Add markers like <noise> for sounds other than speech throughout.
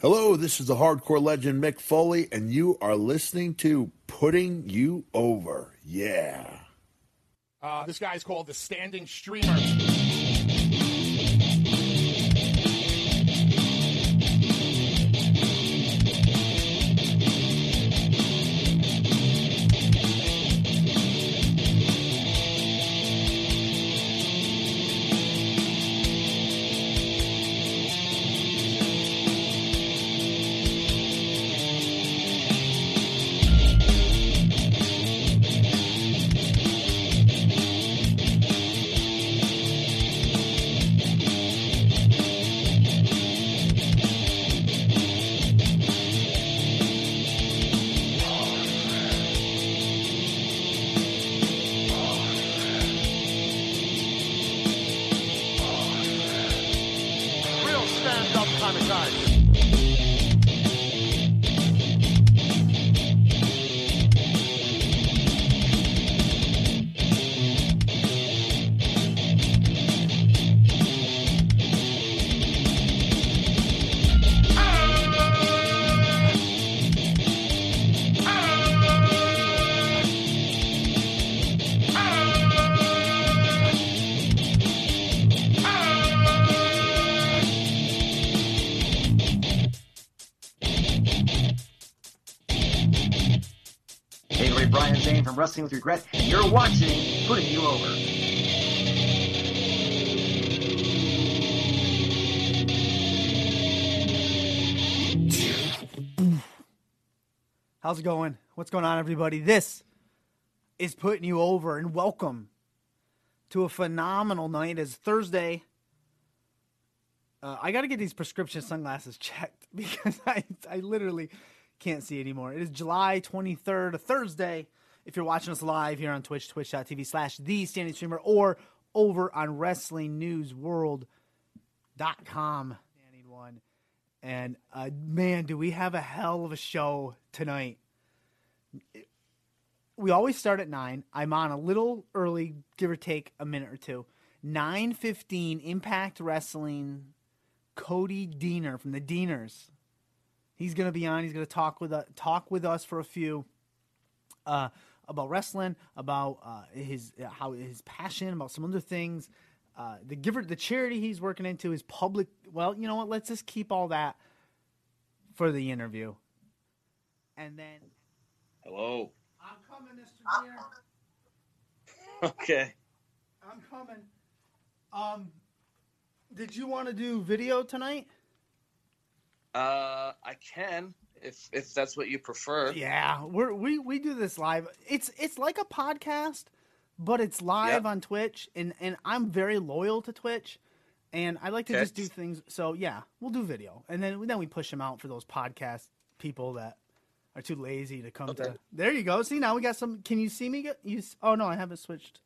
Hello, this is the hardcore legend Mick Foley, and you are listening to Putting You Over. Yeah. Uh, this guy's called the Standing Streamer. Wrestling with Regret, you're watching Putting You Over. How's it going? What's going on, everybody? This is putting you over, and welcome to a phenomenal night. It's Thursday. Uh, I got to get these prescription sunglasses <laughs> checked because I, I literally can't see anymore. It is July 23rd, a Thursday. If you're watching us live here on Twitch, twitch.tv slash the standing streamer, or over on WrestlingNewsWorld.com. Standing one. And uh, man, do we have a hell of a show tonight. We always start at 9. I'm on a little early, give or take a minute or two. 9.15, Impact Wrestling, Cody Deaner from the Deaners. He's going to be on. He's going to talk with, uh, talk with us for a few uh, about wrestling, about uh, his uh, how his passion, about some other things. Uh, the giver, the charity he's working into is public. Well, you know what? Let's just keep all that for the interview, and then Hello. I'm coming, Mr. Deere. <laughs> Okay. I'm coming. Um, did you want to do video tonight? Uh, I can if if that's what you prefer. Yeah, we're, we we do this live. It's it's like a podcast, but it's live Yep. on Twitch, and and I'm very loyal to Twitch, and I like to Okay. just do things. So yeah, we'll do video, and then then we push them out for those podcast people that are too lazy to come to. There you go. See now we got some. Can you see me? Get- You s- oh no, I haven't switched.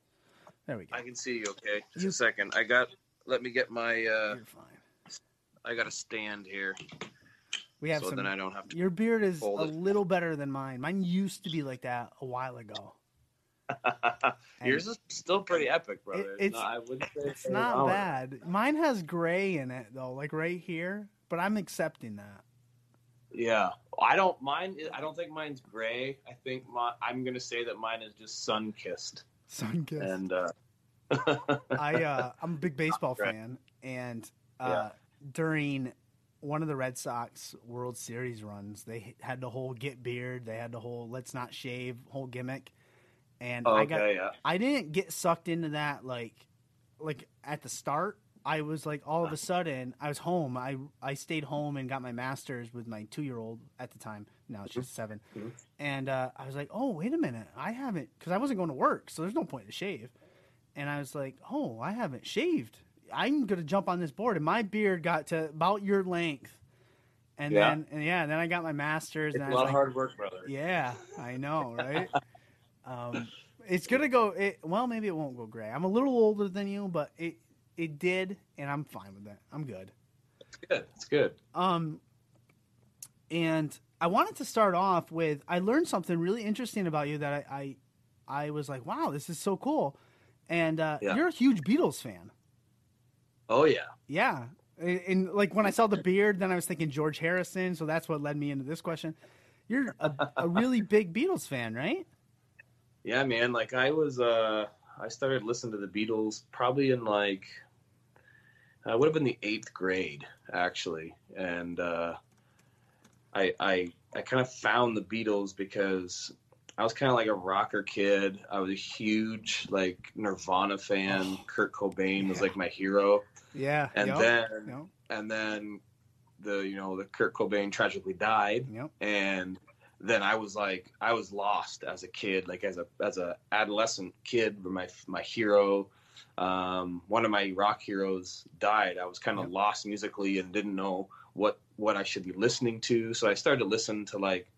There we go. I can see you. Okay. Just You- a second. I got. Let me get my. uh You're fine. I got a stand here, We have so some. then I don't have to. Your beard is a it. little better than mine. Mine used to be like that a while ago. <laughs> Yours is still pretty epic, brother. it's- no, I wouldn't say It's not bad. Mine has gray in it though, like right here. But I'm accepting that. Yeah, I don't mind. I don't think mine's gray. I think my. I'm gonna say that mine is just sun kissed, Sun kiss. and uh <laughs> I uh, I'm a big baseball fan, and uh, during one of the Red Sox World Series runs, they had the whole get beard, they had the whole let's not shave whole gimmick, and I got yeah. I didn't get sucked into that like like at the start. I was like all of a <laughs> sudden I was home. I I stayed home and got my masters with my two year old at the time. Now she's 7 Mhm. and uh, I was like, oh wait a minute, I haven't because I wasn't going to work, so there's no point to shave. And I was like, oh, I haven't shaved. I'm gonna jump on this board, and my beard got to about your length. And Yeah. then and yeah, then I got my masters, It's and a lot like, of hard work, brother. yeah, I know, right? <laughs> um, it's gonna go. It, well, maybe it won't go gray. I'm a little older than you, but it it did, and I'm fine with that. I'm good. It's good. It's good. Um, and I wanted to start off with I learned something really interesting about you that I I, I was like, wow, this is so cool. And uh, Yeah. you're a huge Beatles fan. Oh yeah. Yeah. And, and, like when I saw the beard, then I was thinking George Harrison. So that's what led me into this question. You're a, a really big Beatles fan, right? Yeah, man. Like I was, uh, I started listening to the Beatles probably in like, I would have been the eighth grade actually, and uh, I, I, I kind of found the Beatles because I was kind of like a rocker kid. I was a huge like Nirvana fan. Kurt Cobain was like my hero, Yeah. and yep, then yep, and then the you know the Kurt Cobain tragically died, yep. and then I was like I was lost as a kid, like as a as a adolescent kid. Where my my hero, um, one of my rock heroes died. I was kind of lost musically and didn't know what what I should be listening to. So I started to listen to like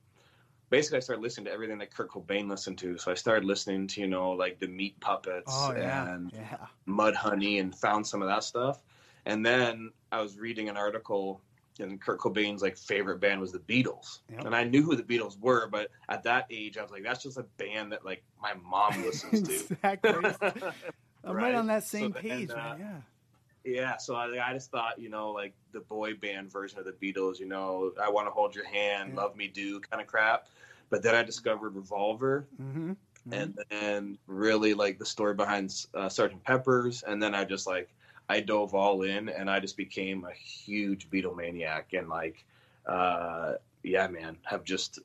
basically I started listening to everything that Kurt Cobain listened to. So I started listening to you know like the Meat Puppets Oh yeah. and yeah. Mudhoney and found some of that stuff. And then I was reading an article, and Kurt Cobain's like favorite band was the Beatles, Yep. and I knew who the Beatles were, but at that age, I was like, that's just a band that like my mom listens to. <laughs> exactly. <laughs> I'm right, Right. on that same then, page, uh, man. Yeah. Yeah, so I, I just thought, you know, like the boy band version of the Beatles, you know, I want to hold your hand, Yeah. love me do kind of crap. But then I discovered Revolver, Mm-hmm. and then really like the story behind uh, Sergeant Pepper's, and then I just like I dove all in, and I just became a huge Beatle maniac, and like, uh, yeah, man, have just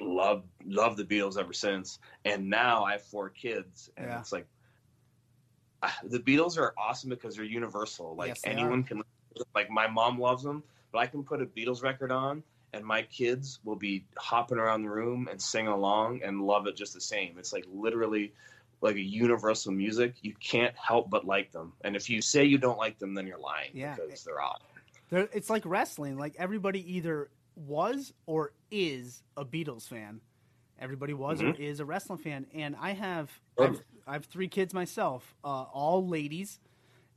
loved loved the Beatles ever since. And now I have four kids, and Yeah. it's like <sighs> the Beatles are awesome because they're universal. Like Yes, they anyone can, like my mom loves them, but I can put a Beatles record on and my kids will be hopping around the room and singing along and love it just the same. It's like literally like a universal music. You can't help but like them. And if you say you don't like them, then you're lying Yeah. because they're awesome. They're, it's like wrestling. Like everybody either was or is a Beatles fan. Everybody was or is a wrestling fan, and I have I've, I have three kids myself, uh, all ladies,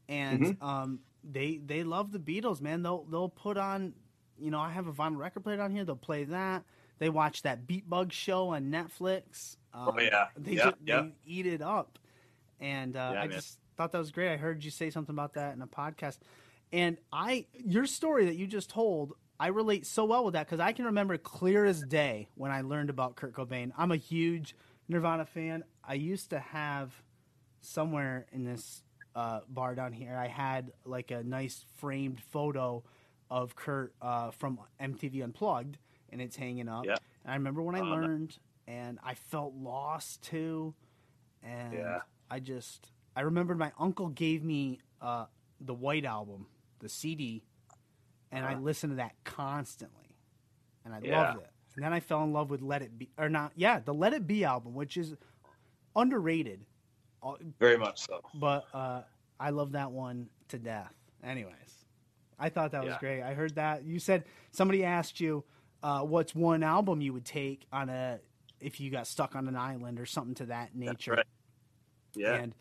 and um, they they love the Beatles, man. They'll they'll put on, you know, I have a vinyl record player down here. They'll play that. They watch that Beat Bug show on Netflix. Um, Oh, yeah. they Yeah, yeah. they eat it up, and uh, Yeah, I man. just thought that was great. I heard you say something about that in a podcast. And I, your story that you just told, I relate so well with that because I can remember clear as day when I learned about Kurt Cobain. I'm a huge Nirvana fan. I used to have somewhere in this uh, bar down here, I had like a nice framed photo of Kurt uh, from MTV Unplugged, and it's hanging up. Yeah. And I remember when I no. learned, and I felt lost too. And Yeah. I just, I remembered my uncle gave me uh, the White Album, the CD, and I Uh-huh. listened to that constantly, and I Yeah. loved it. And then I fell in love with Let It Be, or not? Yeah, the Let It Be album, which is underrated, Uh, Very much so. but uh, I love that one to death. Anyways, I thought that was great. I heard that you said somebody asked you uh, what's one album you would take on a if you got stuck on an island or something to that nature. right. Yeah. And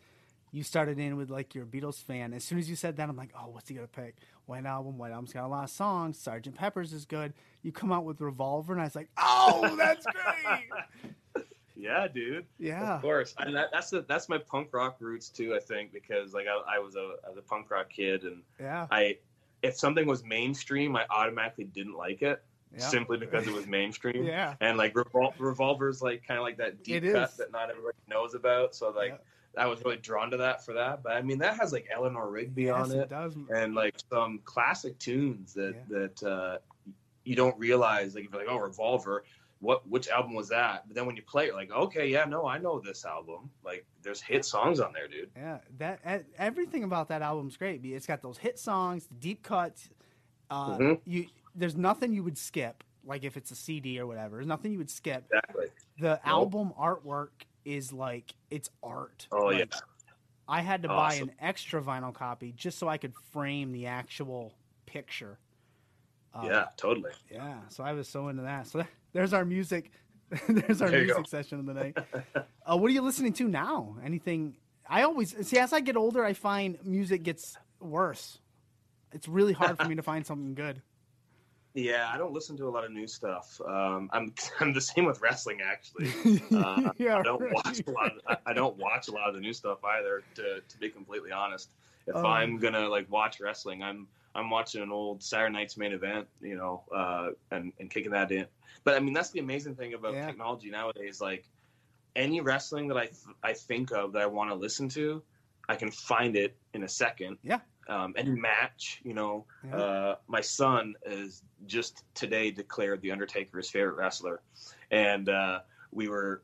you started in with like you're a Beatles fan. As soon as you said that, I'm like, oh, what's he gonna pick? White album. White album's got a lot of songs. Sergeant Pepper's is good. You come out with Revolver, and I was like, oh, that's <laughs> great. yeah, dude. Yeah. Of course, and that, that's the, that's my punk rock roots too. I think because like I, I was a as a punk rock kid, and Yeah. I if something was mainstream, I automatically didn't like it Yeah. simply because it was mainstream. <laughs> Yeah. And like Revol- Revolver's like kind of like that deep It cut is. that not everybody knows about. So like Yeah. I was really drawn to that for that. But I mean that has like Eleanor Rigby Yes, on it it, does. and like some classic tunes that Yeah. that uh, you don't realize. Like if you're like oh Revolver. What which album was that? But then when you play it, you're like, okay, yeah, no, I know this album. Like, there's hit songs on there, dude. Yeah, that everything about that album's great. It's got those hit songs, deep cuts. Uh, Mhm. You there's nothing you would skip, like if it's a CD or whatever. There's nothing you would skip. Exactly. The album artwork is like it's art. Oh Like, yeah, I had to buy an extra vinyl copy just so I could frame the actual picture. Uh, yeah, totally. Yeah, so I was so into that. So there's our music. <laughs> there's our There music go. session of the night. uh, what are you listening to now? Anything? I always see as I get older, I find music gets worse. It's really hard for me to find something good. Yeah, I don't listen to a lot of new stuff. Um, I'm <laughs> I'm the same with wrestling actually. <laughs> Uh, yeah, I don't right. watch a lot. Of, I- I don't watch a lot of the new stuff either. To to be completely honest, if Um, I'm gonna like watch wrestling, I'm I'm watching an old Saturday Night's main event, you know, uh, and and kicking that in. But I mean, that's the amazing thing about Yeah. technology nowadays. Like any wrestling that I th- I think of that I want to listen to, I can find it in a second. Yeah. Um, any match, you know, Yeah. uh, my son is just today declared the Undertaker his favorite wrestler, and uh, we were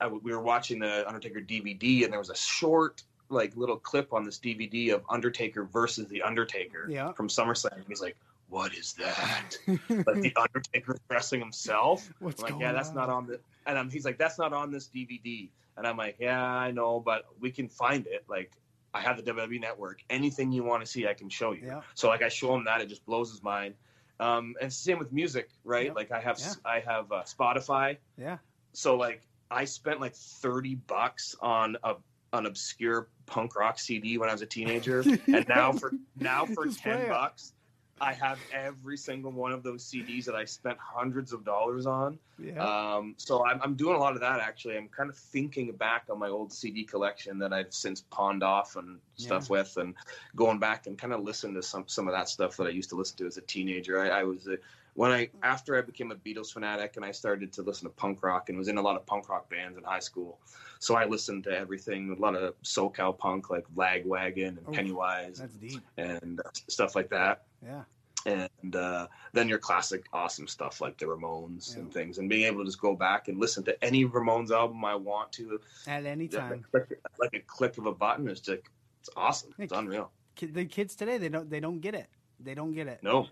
I, we were watching the Undertaker DVD, and there was a short like little clip on this DVD of Undertaker versus the Undertaker Yeah. from SummerSlam. And he's like, "What is that? <laughs> like the Undertaker wrestling himself?" What's I'm like, "Yeah, that's on? not on the." And um, he's like, "That's not on this DVD." And I'm like, "Yeah, I know, but we can find it. Like, I have the WWE Network. Anything you want to see, I can show you." Yeah. So like, I show him that, it just blows his mind. Um, and same with music, right? Yep. Like, I have Yeah. I have uh, Spotify Yeah. so like I spent like thirty bucks on a an obscure punk rock CD when I was a teenager, <laughs> and now for now for ten bucks, I have every single one of those CDs that I spent hundreds of dollars on. Yeah. Um, so I'm, I'm doing a lot of that actually. I'm kind of thinking back on my old CD collection that I've since pawned off and stuff with, and going back and kind of listen to some some of that stuff that I used to listen to as a teenager. I, I was a, when I after I became a Beatles fanatic and I started to listen to punk rock and was in a lot of punk rock bands in high school. So I listened to everything, a lot of SoCal punk like Lagwagon and Oh, Pennywise and uh, stuff like that Yeah. and uh, then your classic awesome stuff like the Ramones Yeah. and things, and being able to just go back and listen to any Ramones album I want to, At any time. like, like a click of a button is just it's awesome. It's unreal. The kids today, they don't they don't get it. They don't get it. No,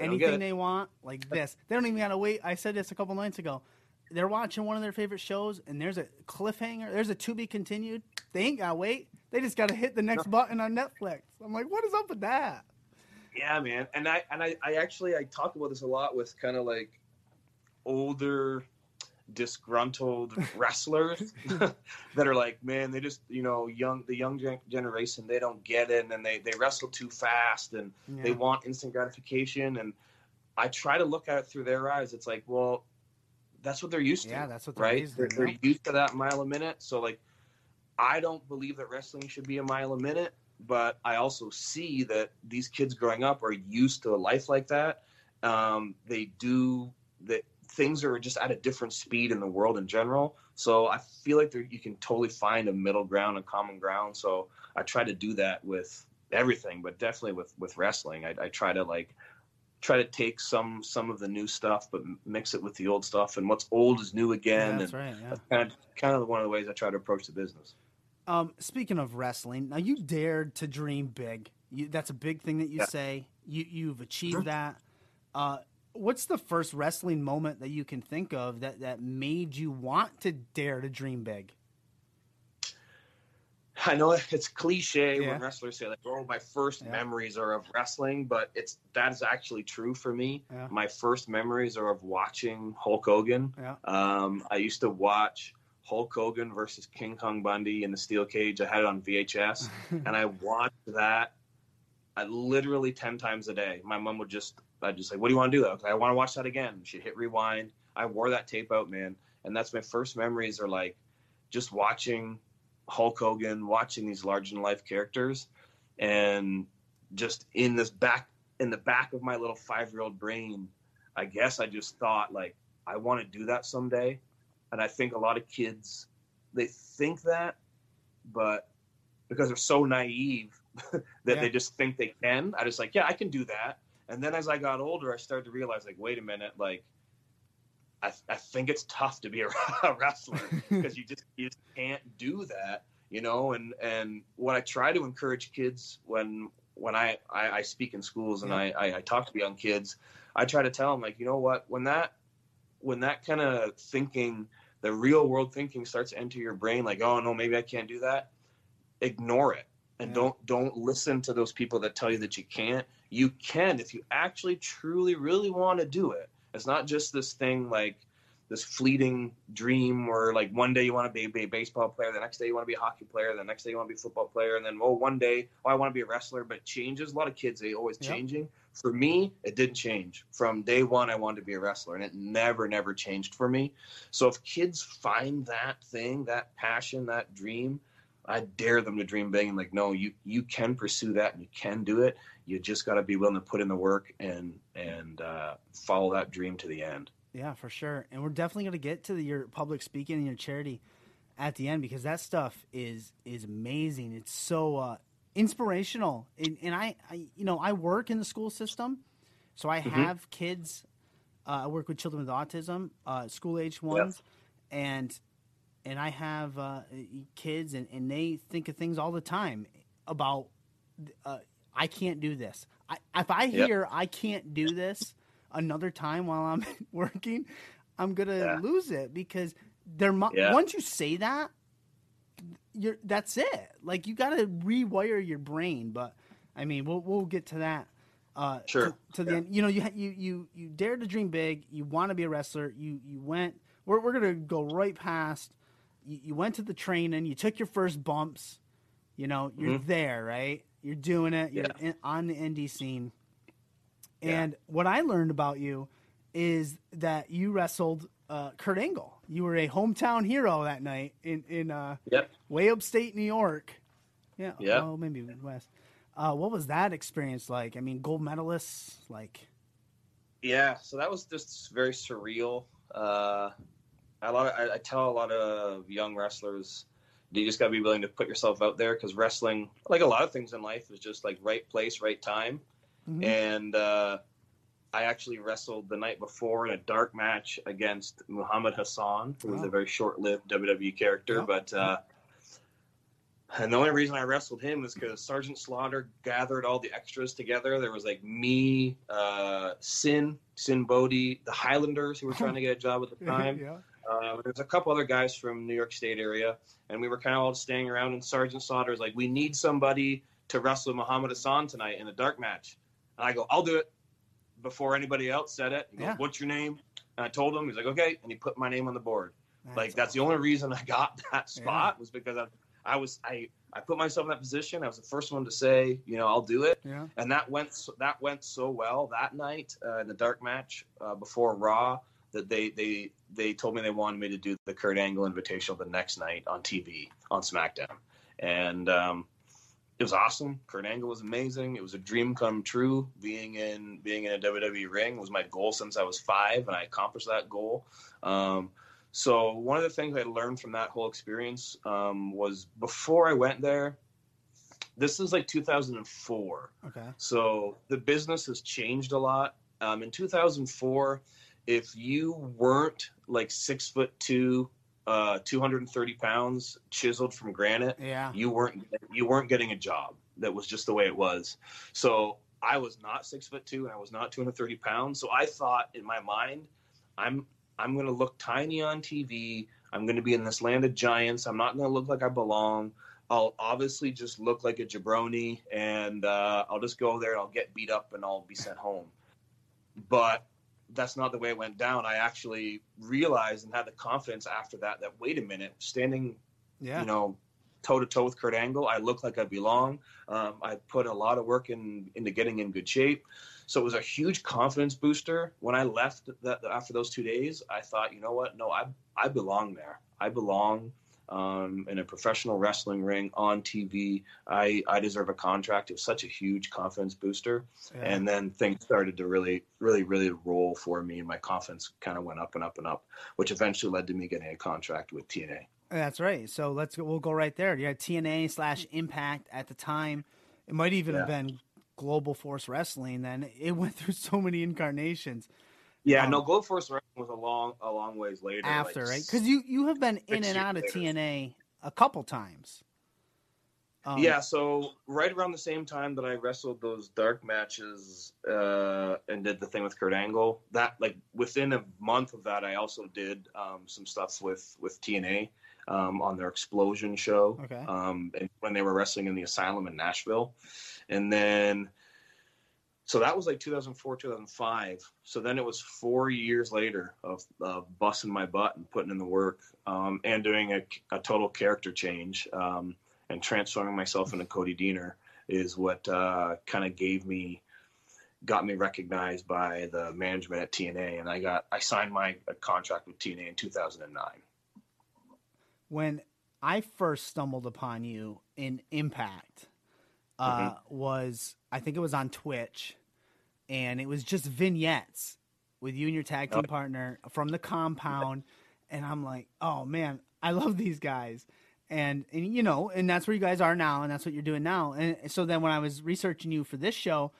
they Anything they want, like this. They don't even gotta wait. I said this a couple nights ago. They're watching one of their favorite shows, and there's a cliffhanger. There's a to be continued. They ain't gotta wait. They just gotta hit the next button on Netflix. I'm like, what is up with that? Yeah, man. And I and I, I actually I talk about this a lot with kind of like older disgruntled wrestlers <laughs> that are like, man, they just you know young the young generation they don't get it, and then they they wrestle too fast and they want instant gratification. And i try to look at it through their eyes. It's like well that's what they're used to Yeah, that's what they're right? to. they're, they're used to that mile a minute. So like i don't believe that wrestling should be a mile a minute but i also see that these kids growing up are used to a life like that. Um, they do that things are just at a different speed in the world in general so i feel like there, you can totally find a middle ground and common ground so i try to do that with everything but definitely with with wrestling i, I try to like try to take some some of the new stuff but mix it with the old stuff and what's old is new Yeah, again that's and right. Yeah. that's kind of kind of one of the ways i try to approach the business Um, speaking of wrestling, now you dared to dream big. You, that's a big thing that you Yeah. say. You you've achieved that. Uh, what's the first wrestling moment that you can think of that that made you want to dare to dream big? I know it's cliche Yeah. when wrestlers say like, "Oh, my first Yeah. memories are of wrestling," but it's that is actually true for me. Yeah. My first memories are of watching Hulk Hogan. Yeah. Um, I used to watch Hulk Hogan versus King Kong Bundy in the steel cage. I had it on VHS, <laughs> and I watched that. I literally ten times a day. My mom would just, I'd just like, "What do you want to do?" I, like, I want to watch that again. She'd hit rewind. I wore that tape out, man, and that's my first memories. Are like just watching Hulk Hogan, watching these large than life characters, and just in this back in the back of my little five year old brain, I guess I just thought like I want to do that someday, and I think a lot of kids they think that, but because they're so naive <laughs> that Yeah. they just think they can. I just like yeah I can do that, and then as I got older, I started to realize like wait a minute like. I, I think it's tough to be a, <laughs> a wrestler <laughs> because you just you just can't do that you know and and what i try to encourage kids when when i i, I speak in schools and I, I i talk to young kids i try to tell them like you know what when that when that kind of thinking the real world thinking starts to enter your brain like oh no maybe i can't do that ignore it and Yeah. don't don't listen to those people that tell you that you can't you can if you actually truly really want to do it it's not just this thing like this fleeting dream where like one day you want to be, be a baseball player, the next day you want to be a hockey player, the next day you want to be a football player, and then oh one day oh I want to be a wrestler, but it changes. A lot of kids they always Yep. changing. For me, it didn't change. From day one, I wanted to be a wrestler, and it never never changed for me. So if kids find that thing, that passion, that dream, I dare them to dream big and like, no, you you can pursue that and you can do it. You just got to be willing to put in the work and and uh, follow that dream to the end. Yeah, for sure. And we're definitely going to get to the, your public speaking and your charity at the end because that stuff is is amazing. It's so uh, inspirational. And, and I, I, you know, I work in the school system, so I have kids. Uh, I work with children with autism, uh, school age ones, and and I have uh, kids, and, and they think of things all the time about uh, I can't do this. I, if I Yep. hear I can't do this another time while I'm <laughs> working, I'm gonna Yeah. lose it because there. Mu- Yeah. Once you say that, you're that's it. Like you got to rewire your brain. But I mean, we'll we'll get to that. Uh, Sure. To, to the Yeah. end, you know, you you you you dared to dream big. You want to be a wrestler. You you went. We're we're gonna go right past. You, you went to the training. You took your first bumps. You know, you're Mhm. there, right? You're doing it. You're Yeah. in, on the indie scene. Yeah. And what I learned about you is that you wrestled uh, Kurt Angle. You were a hometown hero that night in in uh, Yep. way upstate New York. Yeah. Yeah. Well, maybe Midwest. Uh, what was that experience like? I mean, gold medalists, like. Yeah, so that was just very surreal. Uh, a lot of, I, I tell a lot of young wrestlers, you just got to be willing to put yourself out there because wrestling, like a lot of things in life, is just like right place, right time. Mhm. And uh, I actually wrestled the night before in a dark match against Muhammad Hassan, who was a very short-lived WWE character. Yeah. But uh, and the only reason I wrestled him was because Sergeant Slaughter gathered all the extras together. There was like me, uh, Sin, Sinn Bodhi, the Highlanders who were <laughs> trying to get a job at the time. yeah. Uh, there's a couple other guys from New York State area, and we were kind of all staying around. And Sergeant Slaughter's like, "We need somebody to wrestle Muhammad Hassan tonight in a dark match." And I go, "I'll do it." Before anybody else said it, goes, Yeah. "What's your name?" And I told him. He's like, "Okay," and he put my name on the board. like that's the only reason I got <laughs> that spot was because I, I was I I put myself in that position. I was the first one to say, you know, I'll do it Yeah. and that went so, that went so well that night uh, in the dark match uh, before Raw that they they they told me they wanted me to do the Kurt Angle Invitational the next night on TV on SmackDown, and um, it was awesome. Kurt Angle was amazing. It was a dream come true. Being in being in a WWE ring was my goal since I was five, and I accomplished that goal. Um, so one of the things I learned from that whole experience um, was before I went there. This is like 2004. Okay. So the business has changed a lot. Um, in 2004, if you weren't like six foot two, uh, 230 pounds, chiseled from granite, Yeah. you weren't you weren't getting a job. That was just the way it was. So I was not six foot two, and I was not 230 pounds. So I thought in my mind, I'm I'm going to look tiny on TV. I'm going to be in this land of giants. I'm not going to look like I belong. I'll obviously just look like a jabroni, and uh, I'll just go there and I'll get beat up and I'll be sent home. But that's not the way it went down. I actually realized and had the confidence after that that wait a minute, standing Yeah. you know, toe to toe with Kurt Angle. I look like I belong. Um, I put a lot of work in into getting in good shape. So it was a huge confidence booster. When I left that after those two days, I thought, you know what? No, I I belong there. I belong um, in a professional wrestling ring on TV. I I deserve a contract. It was such a huge confidence booster. Yeah. And then things started to really, really, really roll for me, and my confidence kind of went up and up and up, which eventually led to me getting a contract with TNA. That's right. So let's go. We'll go right there. You had TNA slash Impact at the time. It might even have been Global Force Wrestling. Then it went through so many incarnations Yeah, Um, no, Global Force Wrestling was a long, a long ways later. after, like, right? Because you you have been in and out of later. TNA a couple times. Um, yeah, so right around the same time that I wrestled those dark matches uh, and did the thing with Kurt Angle, that like within a month of that, I also did um, some stuff with with TNA um, on their Explosion show. Okay. Um, and when they were wrestling in the Asylum in Nashville, and then so that was like 2004 2005 so then it was four years later of, of busting my butt and putting in the work um, and doing a, a total character change um, and transforming myself into cody deaner is what uh, kind of gave me got me recognized by the management at tna and i got i signed my uh, contract with tna in 2009 when I first stumbled upon you in Impact uh, Mm-hmm. was I think it was on Twitch, and it was just vignettes with you and your tag team Oh. partner from the compound, and I'm like, oh man, I love these guys. And, and you know, and that's where you guys are now, and that's what you're doing now. And so then when I was researching you for this show,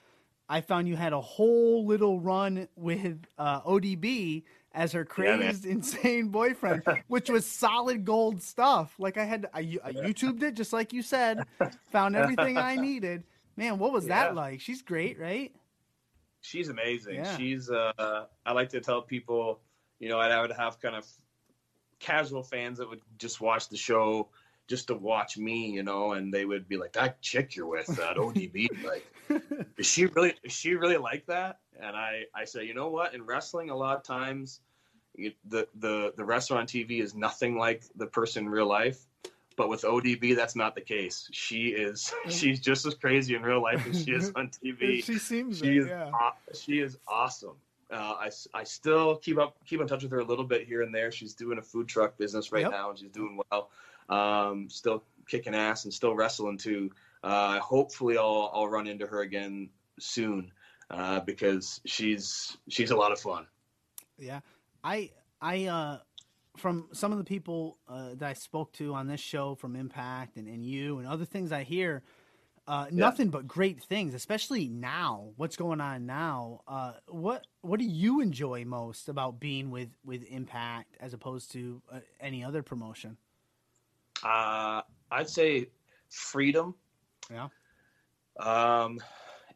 I found you had a whole little run with uh, ODB as her Yeah, crazed, <laughs> insane boyfriend, which was solid gold stuff. Like I had, I, I YouTubed it just like you said, found everything I <laughs> needed. Man, what was that like? She's great, right? She's amazing. Yeah. She's uh I like to tell people, you know, I would have kind of casual fans that would just watch the show just to watch me, you know, and they would be like, That chick you're with, that ODB, <laughs> like is she really is she really like that? And I I say, you know what? In wrestling a lot of times you, the the the wrestler on TV is nothing like the person in real life. But with ODB, that's not the case. She is <laughs> she's just as crazy in real life as she is on <laughs> TV she seems she it, is yeah. aw- she is awesome. Uh, I, I still keep up keep in touch with her a little bit here and there. She's doing a food truck business right Yep. now, and she's doing well. Um, still kicking ass and still wrestling too. Uh, hopefully, I'll I'll run into her again soon uh, because she's she's a lot of fun. Yeah, I I uh from some of the people uh, that I spoke to on this show from Impact and, and you and other things I hear, uh, nothing but great things. Especially now, what's going on now? Uh, what what do you enjoy most about being with with Impact as opposed to uh, any other promotion? Uh, I'd say freedom. Yeah. Um,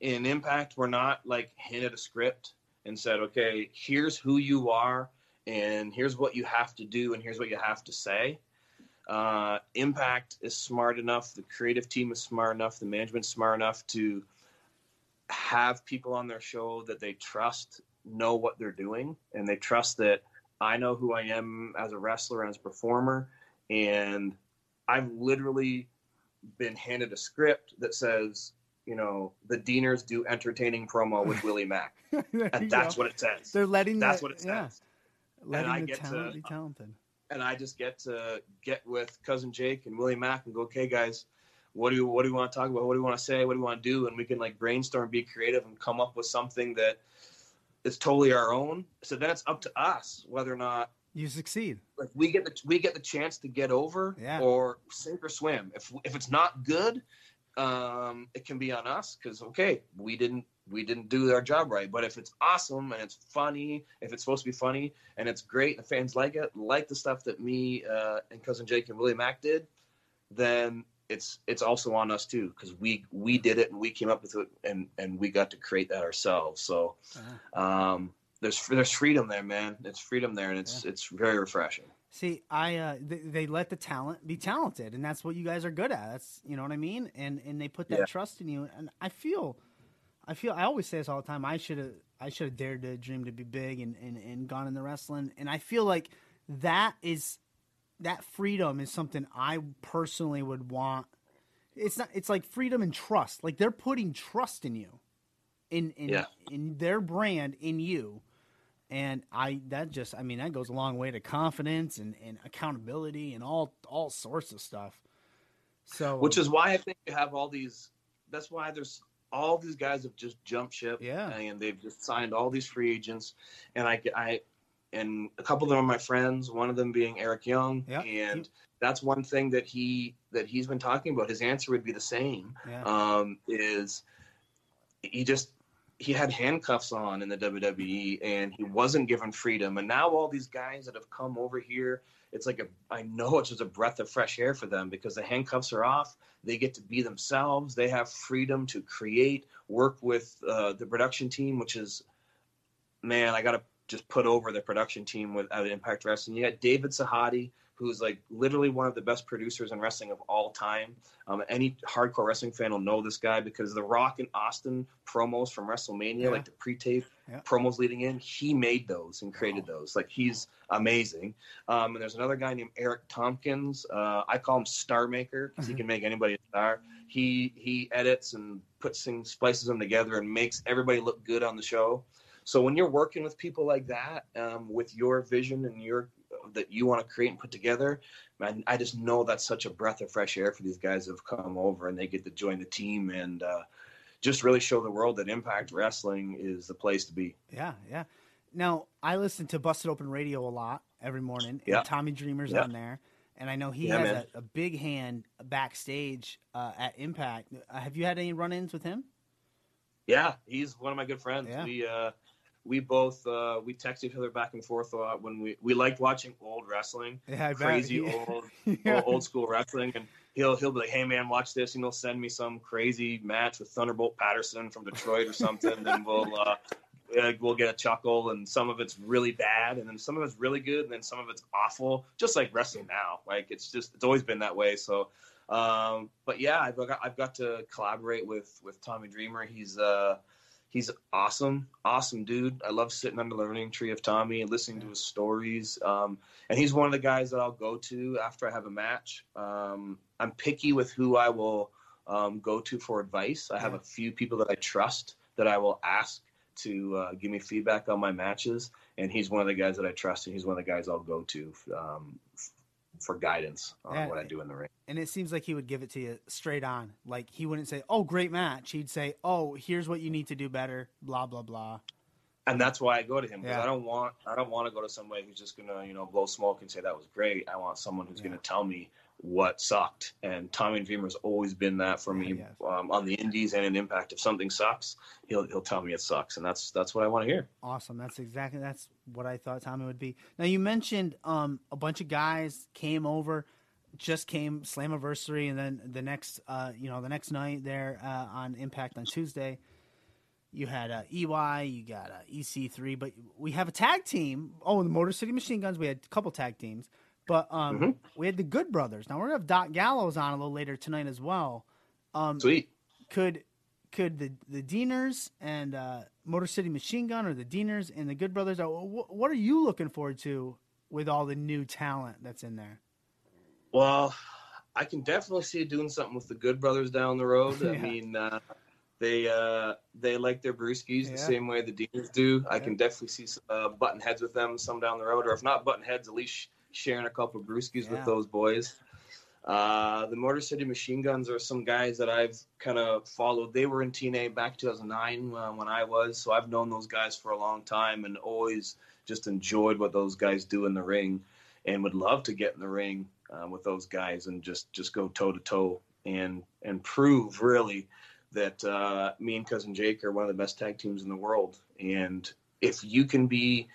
in Impact, we're not like handed a script and said, okay, here's who you are, and here's what you have to do, and here's what you have to say. Uh, Impact is smart enough, the creative team is smart enough, the management's smart enough to have people on their show that they trust know what they're doing, and they trust that I know who I am as a wrestler and as a performer, and I've literally been handed a script that says, you know, the Deaners do entertaining promo with <laughs> Willie Mack, and that's go. what it says. they're letting. That's the, what it says. yeah, letting I the get to- be talented. and I just get to get with cousin Jake and Willie Mack and go, okay, guys, what do you what do you want to talk about? What do you want to say? What do you want to do? And we can like brainstorm, be creative, and come up with something that is totally our own. So then it's up to us whether or not You succeed. like we get the we get the chance to get over Yeah. or sink or swim. If if it's not good, um, it can be on us because okay, we didn't we didn't do our job right. But if it's awesome and it's funny, if it's supposed to be funny and it's great, and the fans like it, like the stuff that me uh, and cousin Jake and Willie Mack did, then it's it's also on us too because we we did it and we came up with it and and we got to create that ourselves. So um, there's there's freedom there, man. It's freedom there, and it's it's very refreshing. See, I uh, they, they let the talent be talented, and that's what you guys are good at. That's you know what I mean, and and they put that Yeah. trust in you. And I feel, I feel, I always say this all the time. I should have, I should have dared to dream to be big and, and and gone in the wrestling. And I feel like that is that freedom is something I personally would want. It's not. It's like freedom and trust. Like they're putting trust in you, in in Yeah. in their brand in you and I that just I mean that goes a long way to confidence and, and accountability and all all sorts of stuff. So which is why I think you have all these. That's why there's all these guys have just jumped ship, Yeah. and they've just signed all these free agents, and I, I, and a couple of them are my friends. One of them being Eric Young, Yeah. and that's one thing that he that he's been talking about. His answer would be the same. yeah. Um, is he just he had handcuffs on in the WWE and he wasn't given freedom. And now all these guys that have come over here, it's like a I know it's just a breath of fresh air for them because the handcuffs are off. They get to be themselves. They have freedom to create, work with uh, the production team, which is man, I gotta just put over the production team with at Impact Wrestling. You got David Sahadi, who's like literally one of the best producers in wrestling of all time. Um, any hardcore wrestling fan will know this guy because the Rock and Austin promos from WrestleMania, Yeah. like the pre-tape Yeah. promos leading in, he made those and created those. Like he's amazing. Um, and there's another guy named Eric Tompkins. Uh, I call him Star Maker because he can make anybody a star. He he edits and puts things, splices them together, and makes everybody look good on the show. So when you're working with people like that, um, with your vision and your that you want to create and put together, man, I just know that's such a breath of fresh air for these guys that have come over and they get to join the team and uh, just really show the world that Impact Wrestling is the place to be. Yeah, yeah. Now I listen to Busted Open Radio a lot every morning. And Yeah. Tommy Dreamer's Yeah. on there, and I know he Yeah, has a, a big hand backstage uh, at Impact. Uh, have you had any run-ins with him? Yeah, he's one of my good friends. Yeah. We uh, we both uh, we text each other back and forth a lot when we we liked watching old wrestling, Yeah, crazy Yeah. old <laughs> Yeah. old, school wrestling, and he'll he'll be like, "Hey man, watch this," and he'll send me some crazy match with Thunderbolt Patterson from Detroit or something, and we'll. Uh, <laughs> we'll get a chuckle, and some of it's really bad, and then some of it's really good, and then some of it's awful. Just like wrestling now, like it's just it's always been that way. So, um, but yeah, I've got I've got to collaborate with with Tommy Dreamer. He's uh he's awesome, awesome dude. I love sitting under the learning tree of Tommy and listening to his stories. Um, and he's one of the guys that I'll go to after I have a match. Um, I'm picky with who I will um, go to for advice. I have Yeah. a few people that I trust that I will ask to uh, give me feedback on my matches, and he's one of the guys that I trust, and he's one of the guys I'll go to um, for guidance on Yeah. what I do in the ring. and it seems like he would give it to you straight on. Like he wouldn't say, "Oh, great match." He'd say, "Oh, here's what you need to do better." Blah blah blah. and that's why I go to him because Yeah. I don't want I don't want to go to somebody who's just gonna you know blow smoke and say that was great. I want someone who's Yeah. gonna tell me what sucked. And Tommy Dreamer's always been that for me Yeah, um, on the Indies and in Impact. If something sucks, he'll he'll tell me it sucks, and that's that's what I want to hear. Awesome. That's exactly that's what I thought Tommy would be. Now you mentioned um, a bunch of guys came over, just came Slammiversary, and then the next uh, you know the next night there uh, on Impact on Tuesday, you had uh, EY, you got uh, EC3, but we have a tag team. Oh, the Motor City Machine Guns. We had a couple tag teams, but um, Mhm. we had the Good Brothers. Now we're gonna have Doc Gallows on a little later tonight as well. Um, Sweet. could could the the Deaners and uh, Motor City Machine Gun or the Deaners and the Good Brothers? uh, wh- What are you looking forward to with all the new talent that's in there? Well, I can definitely see doing something with the Good Brothers down the road. <laughs> I mean, uh, they uh, they like their brewskis Yeah. the same way the Deaners do. I can definitely see uh, button heads with them some down the road, or if not button heads, at least sharing a couple of brewskis Yeah. with those boys. Uh, the Motor City Machine Guns are some guys that I've kind of followed. They were in TNA back 2009 uh, when I was, so I've known those guys for a long time and always just enjoyed what those guys do in the ring, and would love to get in the ring uh, with those guys and just just go toe to toe and and prove really that uh, me and cousin Jake are one of the best tag teams in the world. And if you can be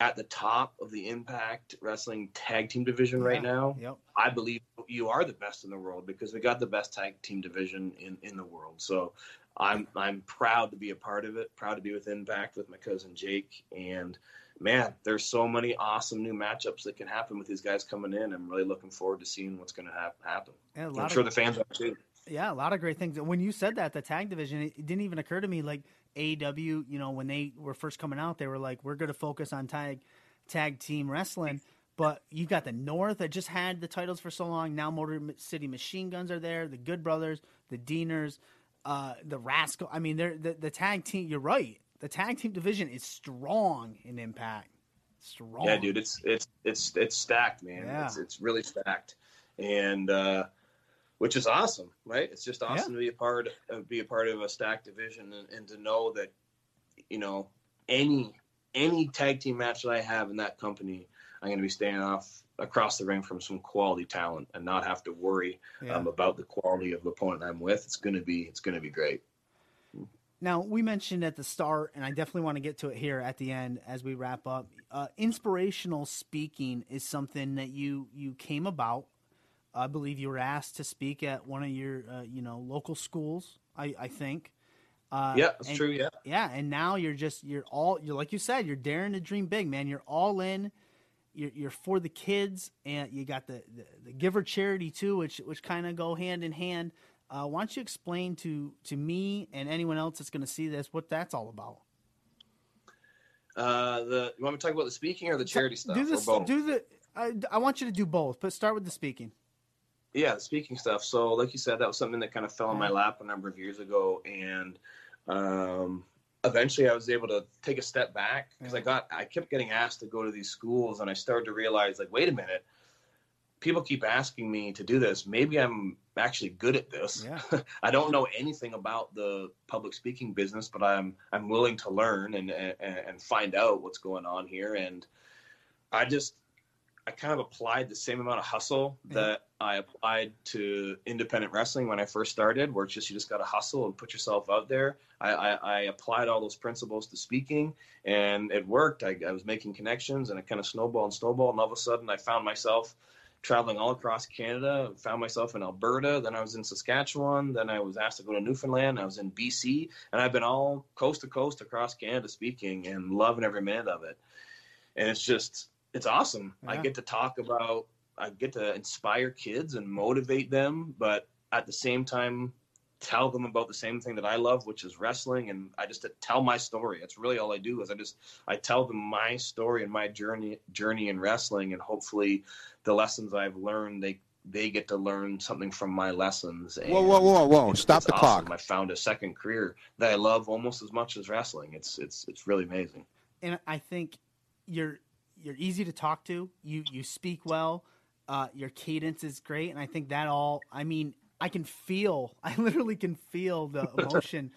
at the top of the Impact Wrestling tag team division right now, Yep. I believe you are the best in the world because we got the best tag team division in, in the world. So I'm I'm proud to be a part of it. Proud to be with Impact with my cousin Jake. And man, there's so many awesome new matchups that can happen with these guys coming in. I'm really looking forward to seeing what's going to hap- happen. Yeah, a I'm sure the fans are too. yeah, a lot of great things. When you said that the tag division, it didn't even occur to me like AEW. You know, when they were first coming out, they were like, "We're going to focus on tag tag team wrestling." But you got the North that just had the titles for so long. Now Motor City Machine Guns are there. The Good Brothers, the Deaners, uh, the Rascal. I mean, they're the, the tag team. You're right. The tag team division is strong in Impact. Strong. Yeah, dude, it's it's it's it's stacked, man. Yeah. It's it's really stacked, and uh, which is awesome, right? It's just awesome to be a part uh, be a part of a stacked division and, and to know that you know any any tag team match that I have in that company, I'm going to be staying off across the ring from some quality talent and not have to worry Yeah. um, about the quality of the opponent I'm with. It's going to be it's going to be great. Now, we mentioned at the start, and I definitely want to get to it here at the end as we wrap up. Uh, inspirational speaking is something that you you came about. I believe you were asked to speak at one of your uh, you know local schools. I, I think. Uh, yeah, that's and- true. Yeah. Yeah, and now you're just you're all you're like you said you're daring to dream big, man. You're all in. You're, you're for the kids, and you got the, the, the giver charity too, which which kind of go hand in hand. Uh, why don't you explain to to me and anyone else that's going to see this what that's all about? Uh, the you want me to talk about the speaking or the charity stuff? Do or this. both? Do the. I, I want you to do both, but start with the speaking. Yeah, the speaking stuff. So, like you said, that was something that kind of fell in my lap a number of years ago, and um, eventually I was able to take a step back because I got I kept getting asked to go to these schools and I started to realize like wait a minute people keep asking me to do this. Maybe I'm actually good at this. Yeah. <laughs> I don't know anything about the public speaking business but I'm I'm willing to learn and and, and find out what's going on here. And I just I kind of applied the same amount of hustle that I applied to independent wrestling when I first started, where it's just you just got to hustle and put yourself out there. I, I, I applied all those principles to speaking, and it worked. I, I was making connections, and it kind of snowballed and snowballed. And all of a sudden, I found myself traveling all across Canada. Found myself in Alberta. Then I was in Saskatchewan. Then I was asked to go to Newfoundland. I was in BC, and I've been all coast to coast across Canada speaking and loving every minute of it. And it's just it's awesome. I get to talk about I get to inspire kids and motivate them, but at the same time tell them about the same thing that I love, which is wrestling and I just tell my story. That's really all I do is I just I tell them my story and my journey journey in wrestling and hopefully the lessons I've learned they they get to learn something from my lessons. Whoa, whoa, whoa, whoa! Stop it's the awesome. clock. I found a second career that I love almost as much as wrestling. It's it's it's really amazing. and I think you're you're easy to talk to. You you speak well. Uh, your cadence is great, and I think that all. I mean, I can feel. <laughs> I literally can feel the <laughs> emotion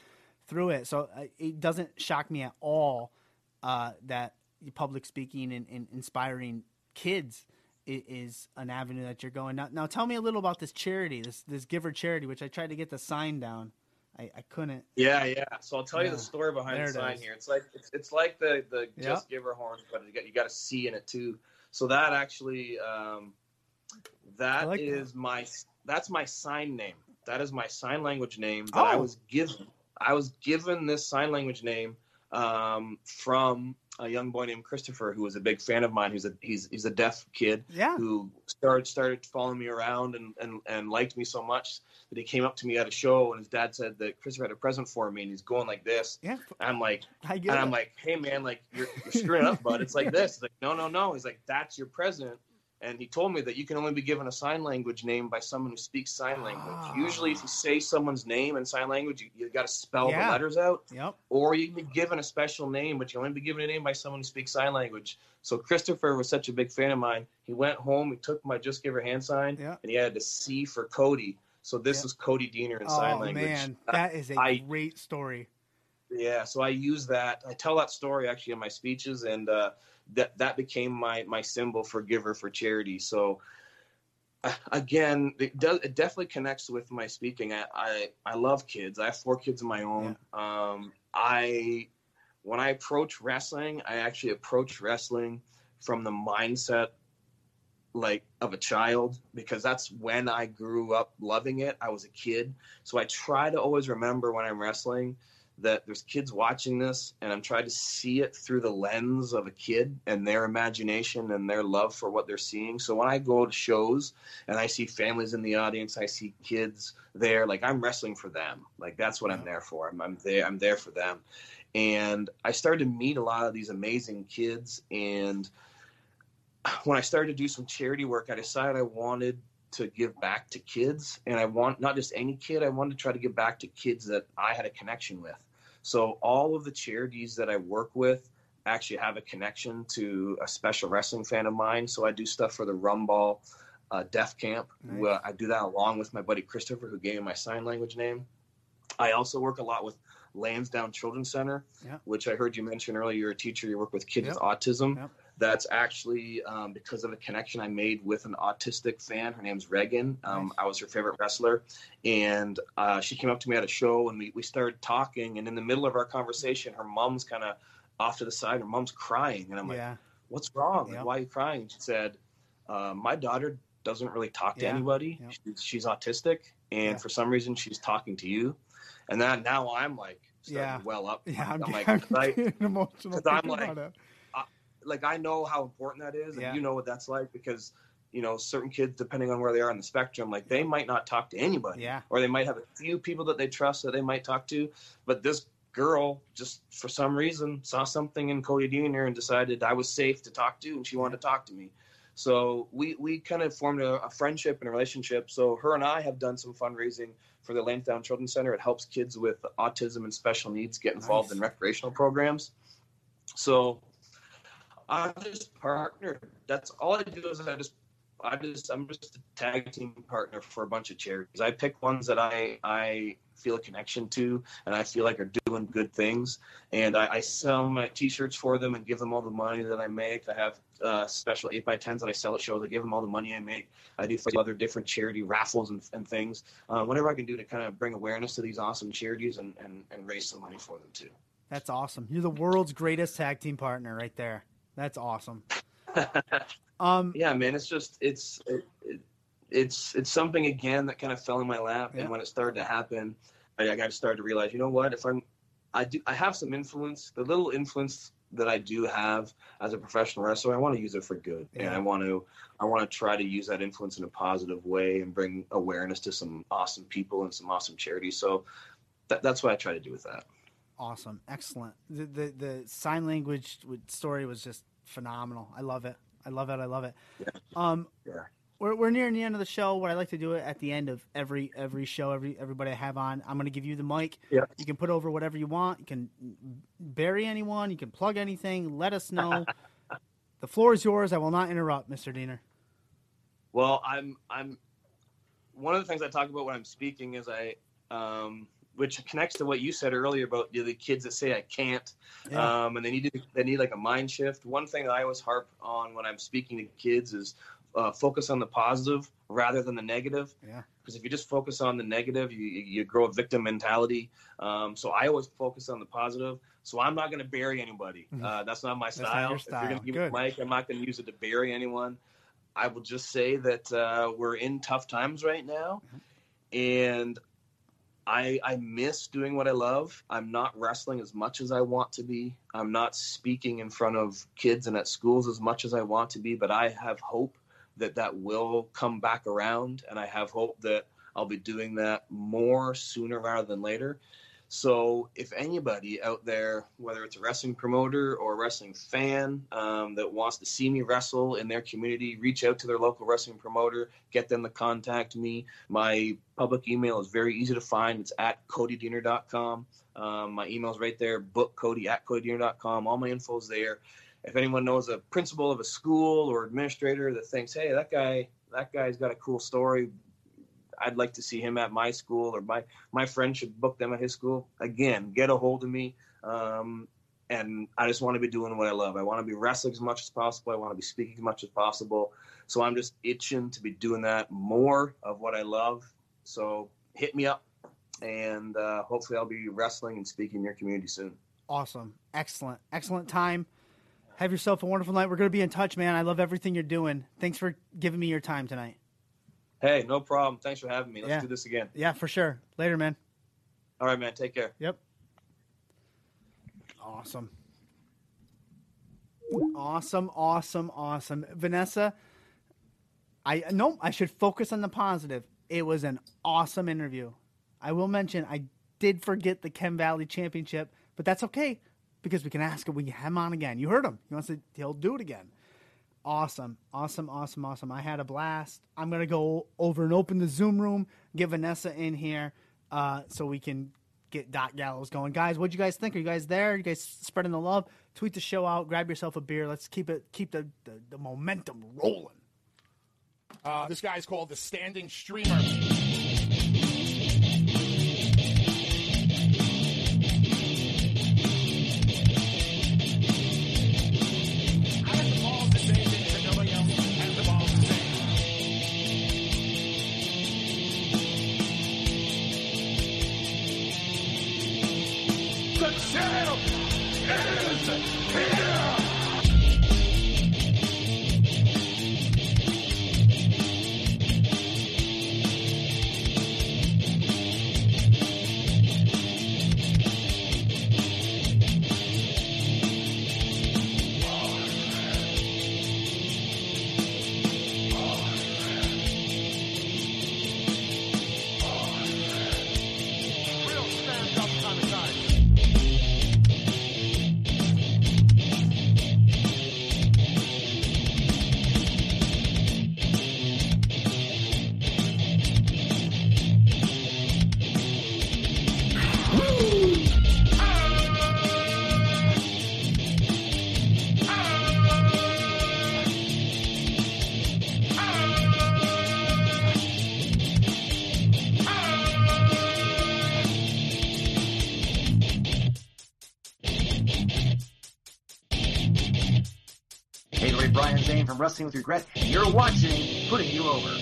through it. So uh, it doesn't shock me at all uh, that public speaking and, and inspiring kids i- is an avenue that you're going. Now, now, tell me a little about this charity, this this Giver charity, which I tried to get the sign down. I, I couldn't. Yeah, yeah. So I'll tell you the story behind There the sign is. here. It's like it's, it's like the the Yeah. just give her horns, but you got you got to see in it too. So that actually um, that is like that. my that's my sign name. That is my sign language name that I Oh. was given. I was given this sign language name um, from a young boy named Christopher, who was a big fan of mine. He's a he's he's a deaf kid Yeah. who started started following me around and, and, and liked me so much that he came up to me at a show and his dad said that Christopher had a present for me and he's going like this. Yeah. I'm like I get and it. I'm like, hey man, like you're, you're screwing up, bud. It's like <laughs> this. He's like, no, no, no. He's like, that's your present. And he told me that you can only be given a sign language name by someone who speaks sign language. Ah. Usually, if you say someone's name in sign language, you, you got to spell Yeah. the letters out Yep. or you can be given a special name, but you only be given a name by someone who speaks sign language. So Christopher was such a big fan of mine. He went home, he took my just give her hand sign, Yeah. and he had to C for Cody. So this Yeah. is Cody Deaner in sign language. Oh man, <laughs> that is a I- great story. Yeah, so I use that. I tell that story actually in my speeches, and uh, that that became my my symbol for giver for charity. So uh, again, it does it definitely connects with my speaking. I I, I love kids. I have four kids of my own. Um, I when I approach wrestling, I actually approach wrestling from the mindset like of a child because that's when I grew up loving it. I was a kid. So I try to always remember when I'm wrestling that there's kids watching this and I'm trying to see it through the lens of a kid and their imagination and their love for what they're seeing. So when I go to shows and I see families in the audience, I see kids there, like I'm wrestling for them. Like that's what I'm there for. I'm, I'm there. I'm there for them. And I started to meet a lot of these amazing kids. And when I started to do some charity work, I decided I wanted to give back to kids and i want not just any kid i wanted to try to give back to kids that i had a connection with so all of the charities that i work with actually have a connection to a special wrestling fan of mine so i do stuff for the rumball uh, deaf camp Nice. I do that along with my buddy christopher who gave me my sign language name i also work a lot with lansdowne children's center Yeah. which i heard you mention earlier you're a teacher you work with kids Yep. with autism Yep. That's actually um, because of a connection I made with an autistic fan. Her name's Regan. Um, Nice. I was her favorite wrestler, and uh, she came up to me at a show, and we, we started talking. And in the middle of our conversation, her mom's kind of off to the side. Her mom's crying, and I'm like, yeah. "What's wrong? Like, why are you crying?" She said, uh, "My daughter doesn't really talk to Yeah. anybody. Yeah. She's, she's autistic, and Yeah. for some reason, she's talking to you." And then now I'm like, Yeah. well up. <laughs> Yeah, I'm, I'm like, I'm I- emotional. I'm like. <laughs> like I know how important that is, and Yeah. you know what that's like because you know certain kids, depending on where they are on the spectrum, like they might not talk to anybody, Yeah. or they might have a few people that they trust that they might talk to, but this girl just for some reason saw something in Cody Jr. and decided I was safe to talk to, and she wanted to talk to me. So we we kind of formed a, a friendship and a relationship. So her and I have done some fundraising for the Lansdowne Children's Center. It helps kids with autism and special needs get involved Nice. in recreational programs. So I just partner. That's all I do is I just I just I'm just a tag team partner for a bunch of charities. I pick ones that I I feel a connection to and I feel like are doing good things, and I, I sell my T-shirts for them and give them all the money that I make. I have uh, special eight by tens that I sell at shows. I give them all the money I make. I do other different charity raffles and, and things. Uh, whatever I can do to kind of bring awareness to these awesome charities and, and, and raise some money for them too. That's awesome. You're the world's greatest tag team partner right there. That's awesome. <laughs> Um, yeah man it's just it's it, it, it's it's something again that kind of fell in my lap Yeah. and when it started to happen I, I got started to realize you know what if i'm i do i have some influence the little influence that i do have as a professional wrestler i want to use it for good and i want to i want to try to use that influence in a positive way and bring awareness to some awesome people and some awesome charities so that, that's what i try to do with that awesome, excellent. The, the the sign language story was just phenomenal. I love it. I love it. I love it. Um, Yeah. we're we're nearing the end of the show. What I like to do it at the end of every every show, every everybody I have on, I'm going to give you the mic. Yeah. You can put over whatever you want. You can bury anyone. You can plug anything. Let us know. <laughs> the floor is yours. I will not interrupt, Mr. Deaner. Well, I'm I'm one of the things I talk about when I'm speaking is I um which connects to what you said earlier about you know, the kids that say I can't Yeah. um and they need to, they need like a mind shift. One thing that I always harp on when I'm speaking to kids is uh, focus on the positive rather than the negative. Yeah. Because if you just focus on the negative, you you grow a victim mentality. Um, so I always focus on the positive. So I'm not going to bury anybody. Mhm. Uh, that's not my That's not style. If you're style. going to give Good. me a mic, I'm not going to use it to bury anyone. I will just say that uh, we're in tough times right now, and I I miss doing what I love. I'm not wrestling as much as I want to be. I'm not speaking in front of kids and at schools as much as I want to be. But I have hope that that will come back around, and I have hope that I'll be doing that more sooner rather than later. So, if anybody out there, whether it's a wrestling promoter or a wrestling fan um, that wants to see me wrestle in their community, reach out to their local wrestling promoter, get them to contact me. My public email is very easy to find. It's at codydeaner.com. Um, my email's right there, book Cody at codydeaner.com. All my info's there. If anyone knows a principal of a school or administrator that thinks, hey, that guy, that guy's got a cool story, I'd like to see him at my school or my my friend should book them at his school. Again, get a hold of me. Um, and I just want to be doing what I love. I want to be wrestling as much as possible. I want to be speaking as much as possible. So I'm just itching to be doing that more of what I love. So hit me up, and uh, hopefully I'll be wrestling and speaking in your community soon. Awesome. Excellent. Excellent time. Have yourself a wonderful night. We're going to be in touch, man. I love everything you're doing. Thanks for giving me your time tonight. Hey, no problem. Thanks for having me. Let's Yeah. do this again. Yeah, for sure. Later, man. All right, man. Take care. Yep. Awesome. Awesome, awesome, awesome. Vanessa, I no, I should focus on the positive. It was an awesome interview. I will mention I did forget the Chem Valley Championship, but that's okay because we can ask him. We can have him on again. You heard him. He wants to. He'll do it again. Awesome, awesome, awesome, awesome. I had a blast. I'm gonna go over and open the Zoom room, get Vanessa in here, uh, so we can get Dot Gallows going. Guys, what do you guys think? Are you guys there? you guys spreading the love? Tweet the show out. Grab yourself a beer. Let's keep it keep the the, the momentum rolling. Uh, this guy's called the Standing Streamer. Wrestling with Regret, you're watching Putting You Over.